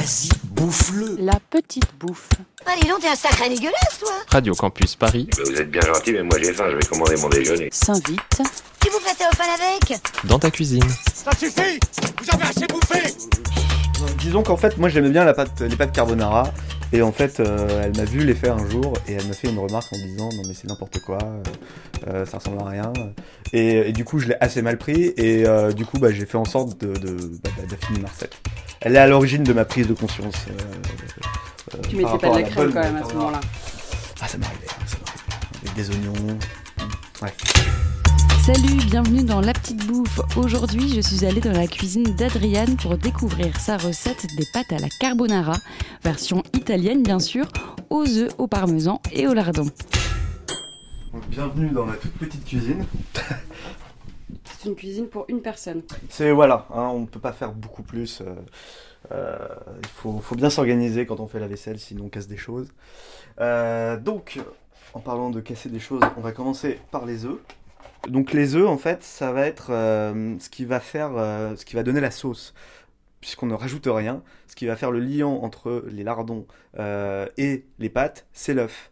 Vas-y, bouffe-le. La petite bouffe. Allez, donc, t'es un sacré dégueulasse, toi Radio Campus Paris, Ben, vous êtes bien gentil, mais moi j'ai faim, je vais commander mon déjeuner. S'invite. Tu vous faites au fan avec dans ta cuisine. Ça suffit Vous avez assez bouffé Disons qu'en fait, moi j'aimais bien la pâte, les pâtes carbonara. Et en fait, euh, elle m'a vu les faire un jour et elle m'a fait une remarque en disant non mais c'est n'importe quoi, euh, euh, ça ressemble à rien. Et, et du coup, je l'ai assez mal pris et euh, du coup, bah, j'ai fait en sorte de, de, bah, d'affiner ma recette. Elle est à l'origine de ma prise de conscience. euh, euh, Tu mettais pas de la crème quand même à ce moment-là. Ah, ça m'arrivait, ça m'arrivait. Avec des oignons. Ouais. Salut, bienvenue dans La Petite Bouffe. Aujourd'hui, je suis allée dans la cuisine d'Adriane pour découvrir sa recette des pâtes à la carbonara, version italienne bien sûr, aux œufs, au parmesan et au lardon. Bienvenue dans ma toute petite cuisine. C'est une cuisine pour une personne. C'est voilà, hein, on ne peut pas faire beaucoup plus. euh, euh, il faut, faut bien s'organiser quand on fait la vaisselle, sinon on casse des choses. Euh, donc, en parlant de casser des choses, on va commencer par les œufs. Donc les œufs, en fait, ça va être euh, ce qui va faire, euh, ce qui va donner la sauce, puisqu'on ne rajoute rien. Ce qui va faire le liant entre les lardons euh, et les pâtes, c'est l'œuf.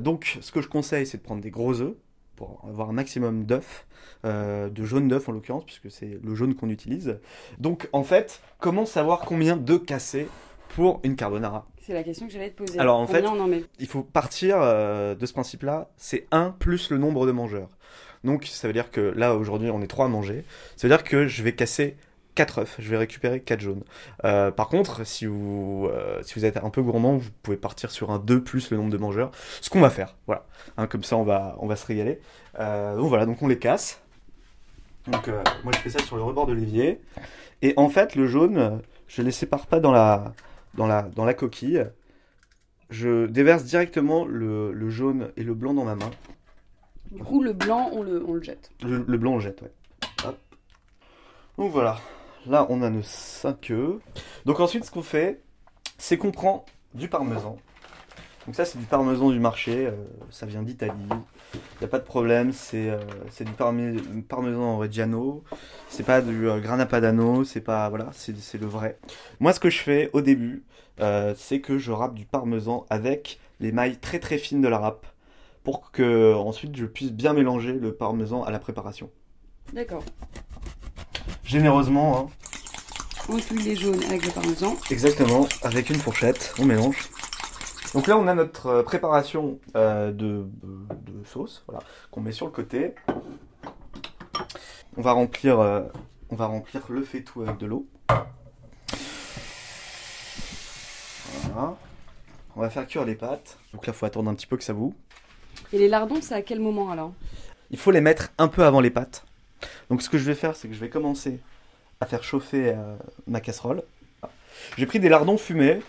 Donc, ce que je conseille, c'est de prendre des gros œufs pour avoir un maximum d'œufs de jaune d'œuf en l'occurrence, puisque c'est le jaune qu'on utilise. Donc en fait, comment savoir combien d'œufs casser pour une carbonara? C'est la question que j'allais te poser. Alors, en Combien fait- on en met? Il faut partir de ce principe-là, c'est 1 plus le nombre de mangeurs. Donc ça veut dire que là aujourd'hui on est 3 à manger, ça veut dire que je vais casser 4 œufs, je vais récupérer 4 jaunes. Euh, par contre, si vous, euh, si vous êtes un peu gourmand, vous pouvez partir sur un 2 plus le nombre de mangeurs, ce qu'on va faire, voilà. Hein, comme ça on va, se régaler. Euh, donc voilà, donc on les casse. Donc moi je fais ça sur le rebord de l'évier. Et en fait le jaune, je les sépare pas dans la, dans la, coquille. Je déverse directement le jaune et le blanc dans ma main. Le blanc, on le, le jette. Le, le blanc on jette, ouais. Donc voilà, là on a nos 5 œufs. Donc ensuite ce qu'on fait, c'est qu'on prend du parmesan. Donc ça c'est du parmesan du marché, euh, ça vient d'Italie. Il n'y a pas de problème, c'est euh, du parme- parmesan reggiano. C'est pas du euh, grana padano, c'est pas voilà, c'est c'est le vrai. Moi ce que je fais au début, euh, c'est que je râpe du parmesan avec les mailles très très fines de la râpe pour que ensuite je puisse bien mélanger le parmesan à la préparation. D'accord. Généreusement, hein. On cuit les jaunes avec le parmesan. exactement, avec une fourchette, on mélange. Donc là, on a notre euh, préparation euh, de, de sauce, voilà, qu'on met sur le côté. On va remplir, euh, on va remplir le faitout avec de l'eau. Voilà. On va faire cuire les pâtes. Donc là, il faut attendre un petit peu que ça boue. Et les lardons, c'est à quel moment alors? Il faut les mettre un peu avant les pâtes. Donc ce que je vais faire, c'est que je vais commencer à faire chauffer euh, ma casserole. J'ai pris des lardons fumés.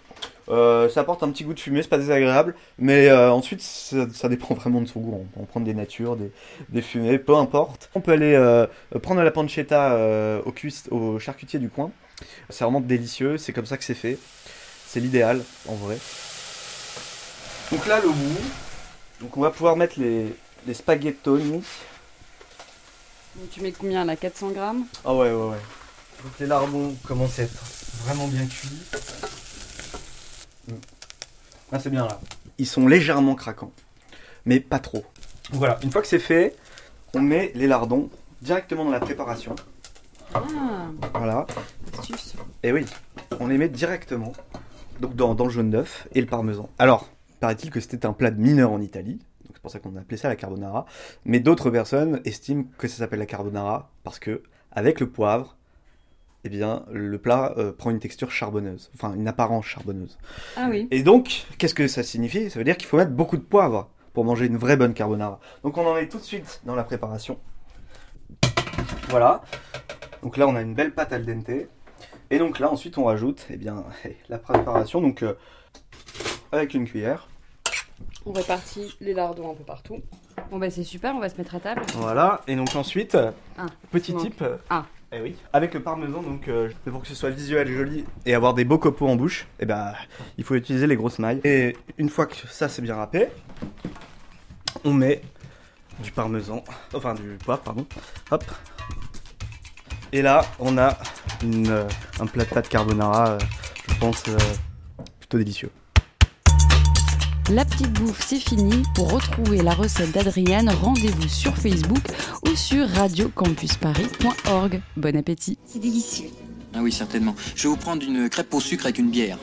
Euh, ça apporte un petit goût de fumée, c'est pas désagréable. Mais euh, ensuite, ça, ça dépend vraiment de son goût. On peut en prendre des natures, des, des fumées, peu importe. On peut aller euh, prendre la pancetta euh, au, au charcutier du coin. C'est vraiment délicieux, c'est comme ça que c'est fait. C'est l'idéal, en vrai. Donc là, le goût. Donc on va pouvoir mettre les, les spaghettoni. Donc, Tu mets combien là 400 grammes? Ah ouais, ouais, ouais. Donc les lardons commencent à être vraiment bien cuits. Mm. Ah, c'est bien là. Ils sont légèrement craquants, mais pas trop. Voilà, une fois que c'est fait, on met les lardons directement dans la préparation. Ah, Voilà. astuce. Et oui, on les met directement donc dans, dans le jaune d'œuf et le parmesan. Alors, paraît-il que c'était un plat de mineur en Italie, donc c'est pour ça qu'on a appelé ça la carbonara. Mais d'autres personnes estiment que ça s'appelle la carbonara parce que avec le poivre, eh bien, le plat euh, prend une texture charbonneuse, enfin une apparence charbonneuse. Ah oui. Et donc, qu'est-ce que ça signifie? Ça veut dire qu'il faut mettre beaucoup de poivre pour manger une vraie bonne carbonara. Donc on en est tout de suite dans la préparation. Voilà. Donc là, on a une belle pâte al dente. Et donc là, ensuite, on rajoute eh bien, la préparation donc euh, avec une cuillère. On répartit les lardons un peu partout. Bon bah c'est super, on va se mettre à table. Voilà. Et donc ensuite, Ah, petit manque. type. Ah. Eh oui. Avec le parmesan, donc euh, pour que ce soit visuel et joli et avoir des beaux copeaux en bouche, eh ben, il faut utiliser les grosses mailles. Et une fois que ça c'est bien râpé, on met du parmesan, enfin du poivre, pardon. Hop. Et là, on a une, euh, un plat de pâte carbonara. euh, je pense, euh, plutôt délicieux. La petite bouffe, c'est fini. Pour retrouver la recette d'Adriane, rendez-vous sur Facebook ou sur radiocampusparis.org. Bon appétit C'est délicieux. Ah oui, certainement. Je vais vous prendre une crêpe au sucre avec une bière.